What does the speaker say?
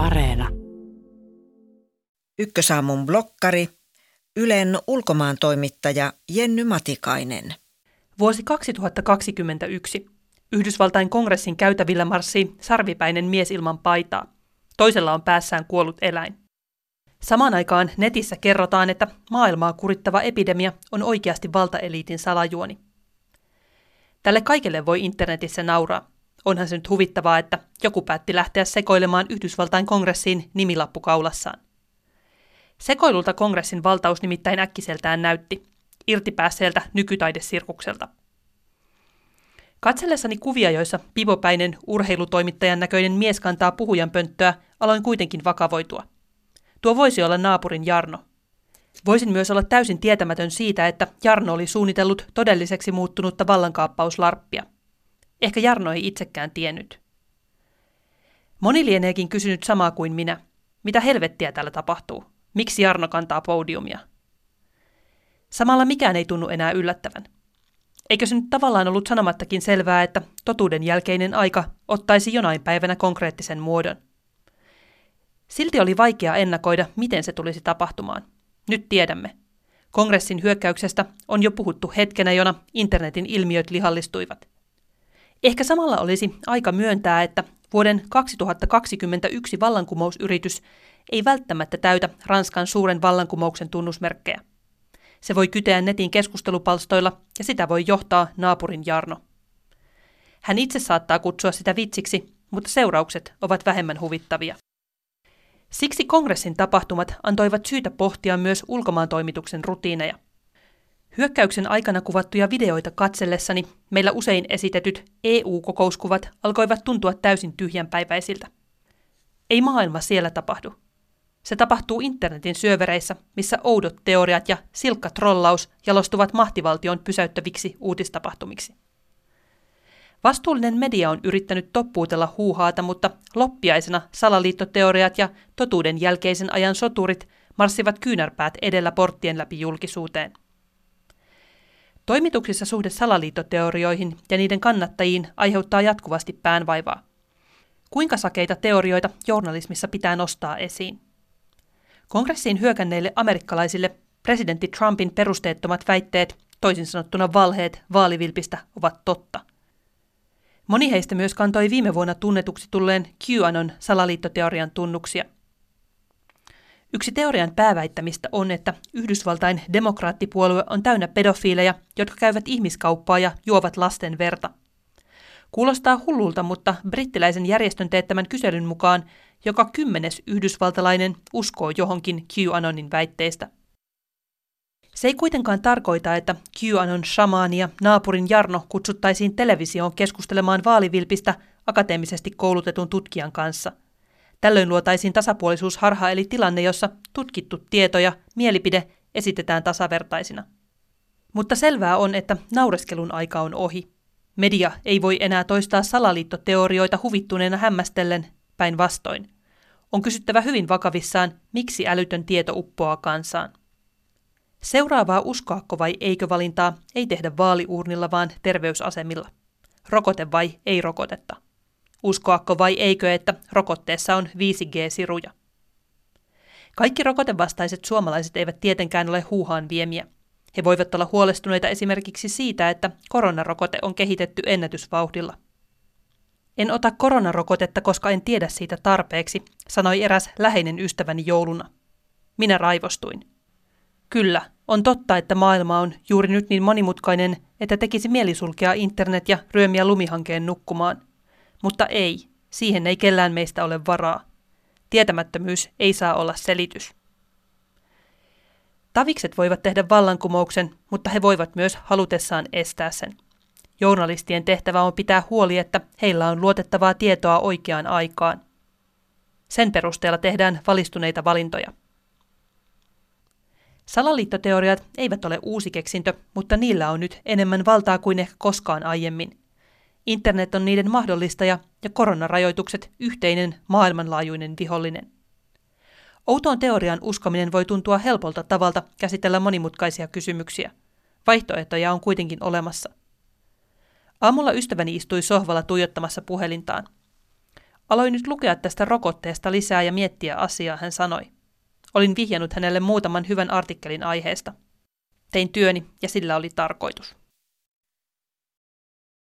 Areena. Ykkösaamun blokkari, Ylen ulkomaan toimittaja Jenny Matikainen. Vuosi 2021. Yhdysvaltain kongressin käytävillä marssii sarvipäinen mies ilman paitaa. Toisella on päässään kuollut eläin. Samaan aikaan netissä kerrotaan, että maailmaa kurittava epidemia on oikeasti valtaeliitin salajuoni. Tälle kaikelle voi internetissä nauraa. Onhan se nyt huvittavaa, että joku päätti lähteä sekoilemaan Yhdysvaltain kongressiin nimilappu kaulassaan. Sekoilulta kongressin valtaus nimittäin äkkiseltään näytti, irtipäässeeltä nykytaidesirkukselta. Katsellessani kuvia, joissa pivopäinen urheilutoimittajan näköinen mies kantaa puhujan pönttöä, aloin kuitenkin vakavoitua. Tuo voisi olla naapurin Jarno. Voisin myös olla täysin tietämätön siitä, että Jarno oli suunnitellut todelliseksi muuttunutta vallankaappauslarppia. Ehkä Jarno ei itsekään tiennyt. Moni lieneekin kysynyt samaa kuin minä. Mitä helvettiä täällä tapahtuu? Miksi Jarno kantaa podiumia? Samalla mikään ei tunnu enää yllättävän. Eikö se nyt tavallaan ollut sanomattakin selvää, että totuuden jälkeinen aika ottaisi jonain päivänä konkreettisen muodon? Silti oli vaikea ennakoida, miten se tulisi tapahtumaan. Nyt tiedämme. Kongressin hyökkäyksestä on jo puhuttu hetkenä, jona internetin ilmiöt lihallistuivat. Ehkä samalla olisi aika myöntää, että vuoden 2021 vallankumousyritys ei välttämättä täytä Ranskan suuren vallankumouksen tunnusmerkkejä. Se voi kyteä netin keskustelupalstoilla ja sitä voi johtaa naapurin Jarno. Hän itse saattaa kutsua sitä vitsiksi, mutta seuraukset ovat vähemmän huvittavia. Siksi kongressin tapahtumat antoivat syytä pohtia myös ulkomaan toimituksen rutiineja. Hyökkäyksen aikana kuvattuja videoita katsellessani meillä usein esitetyt EU-kokouskuvat alkoivat tuntua täysin tyhjänpäiväisiltä. Ei maailma siellä tapahdu. Se tapahtuu internetin syövereissä, missä oudot teoriat ja silkka trollaus jalostuvat mahtivaltion pysäyttäviksi uutistapahtumiksi. Vastuullinen media on yrittänyt toppuutella huuhaata, mutta loppiaisena salaliittoteoriat ja totuuden jälkeisen ajan soturit marssivat kyynärpäät edellä porttien läpi julkisuuteen. Toimituksissa suhde salaliittoteorioihin ja niiden kannattajiin aiheuttaa jatkuvasti päänvaivaa. Kuinka sakeita teorioita journalismissa pitää nostaa esiin? Kongressiin hyökänneille amerikkalaisille presidentti Trumpin perusteettomat väitteet, toisin sanottuna valheet vaalivilpistä, ovat totta. Moni heistä myös kantoi viime vuonna tunnetuksi tulleen QAnon salaliittoteorian tunnuksia. Yksi teorian pääväittämistä on, että Yhdysvaltain demokraattipuolue on täynnä pedofiileja, jotka käyvät ihmiskauppaa ja juovat lasten verta. Kuulostaa hullulta, mutta brittiläisen järjestön teettämän kyselyn mukaan joka kymmenes yhdysvaltalainen uskoo johonkin QAnonin väitteistä. Se ei kuitenkaan tarkoita, että QAnon shamaani ja naapurin Jarno kutsuttaisiin televisioon keskustelemaan vaalivilpistä akateemisesti koulutetun tutkijan kanssa. Tällöin luotaisiin tasapuolisuusharha eli tilanne, jossa tutkittu tieto ja mielipide esitetään tasavertaisina. Mutta selvää on, että naureskelun aika on ohi. Media ei voi enää toistaa salaliittoteorioita huvittuneena hämmästellen päinvastoin. On kysyttävä hyvin vakavissaan, miksi älytön tieto uppoaa kansaan. Seuraavaa uskoako vai eikö valintaa ei tehdä vaaliurnilla, vaan terveysasemilla. Rokote vai ei rokotetta. Uskoako vai eikö, että rokotteessa on 5G-siruja. Kaikki rokotevastaiset suomalaiset eivät tietenkään ole huuhaan viemiä. He voivat olla huolestuneita esimerkiksi siitä, että koronarokote on kehitetty ennätysvauhdilla. En ota koronarokotetta, koska en tiedä siitä tarpeeksi, sanoi eräs läheinen ystäväni jouluna. Minä raivostuin. Kyllä, on totta, että maailma on juuri nyt niin monimutkainen, että tekisi mieli sulkea internet ja ryömiä lumihankeen nukkumaan. Mutta ei, siihen ei kellään meistä ole varaa. Tietämättömyys ei saa olla selitys. Tavikset voivat tehdä vallankumouksen, mutta he voivat myös halutessaan estää sen. Journalistien tehtävä on pitää huoli, että heillä on luotettavaa tietoa oikeaan aikaan. Sen perusteella tehdään valistuneita valintoja. Salaliittoteoriat eivät ole uusi keksintö, mutta niillä on nyt enemmän valtaa kuin ehkä koskaan aiemmin. Internet on niiden mahdollistaja ja koronarajoitukset yhteinen maailmanlaajuinen vihollinen. Outoon teorian uskominen voi tuntua helpolta tavalta käsitellä monimutkaisia kysymyksiä. Vaihtoehtoja on kuitenkin olemassa. Aamulla ystäväni istui sohvalla tuijottamassa puhelintaan. Aloin nyt lukea tästä rokotteesta lisää ja miettiä asiaa, hän sanoi. Olin vihjannut hänelle muutaman hyvän artikkelin aiheesta. Tein työni ja sillä oli tarkoitus.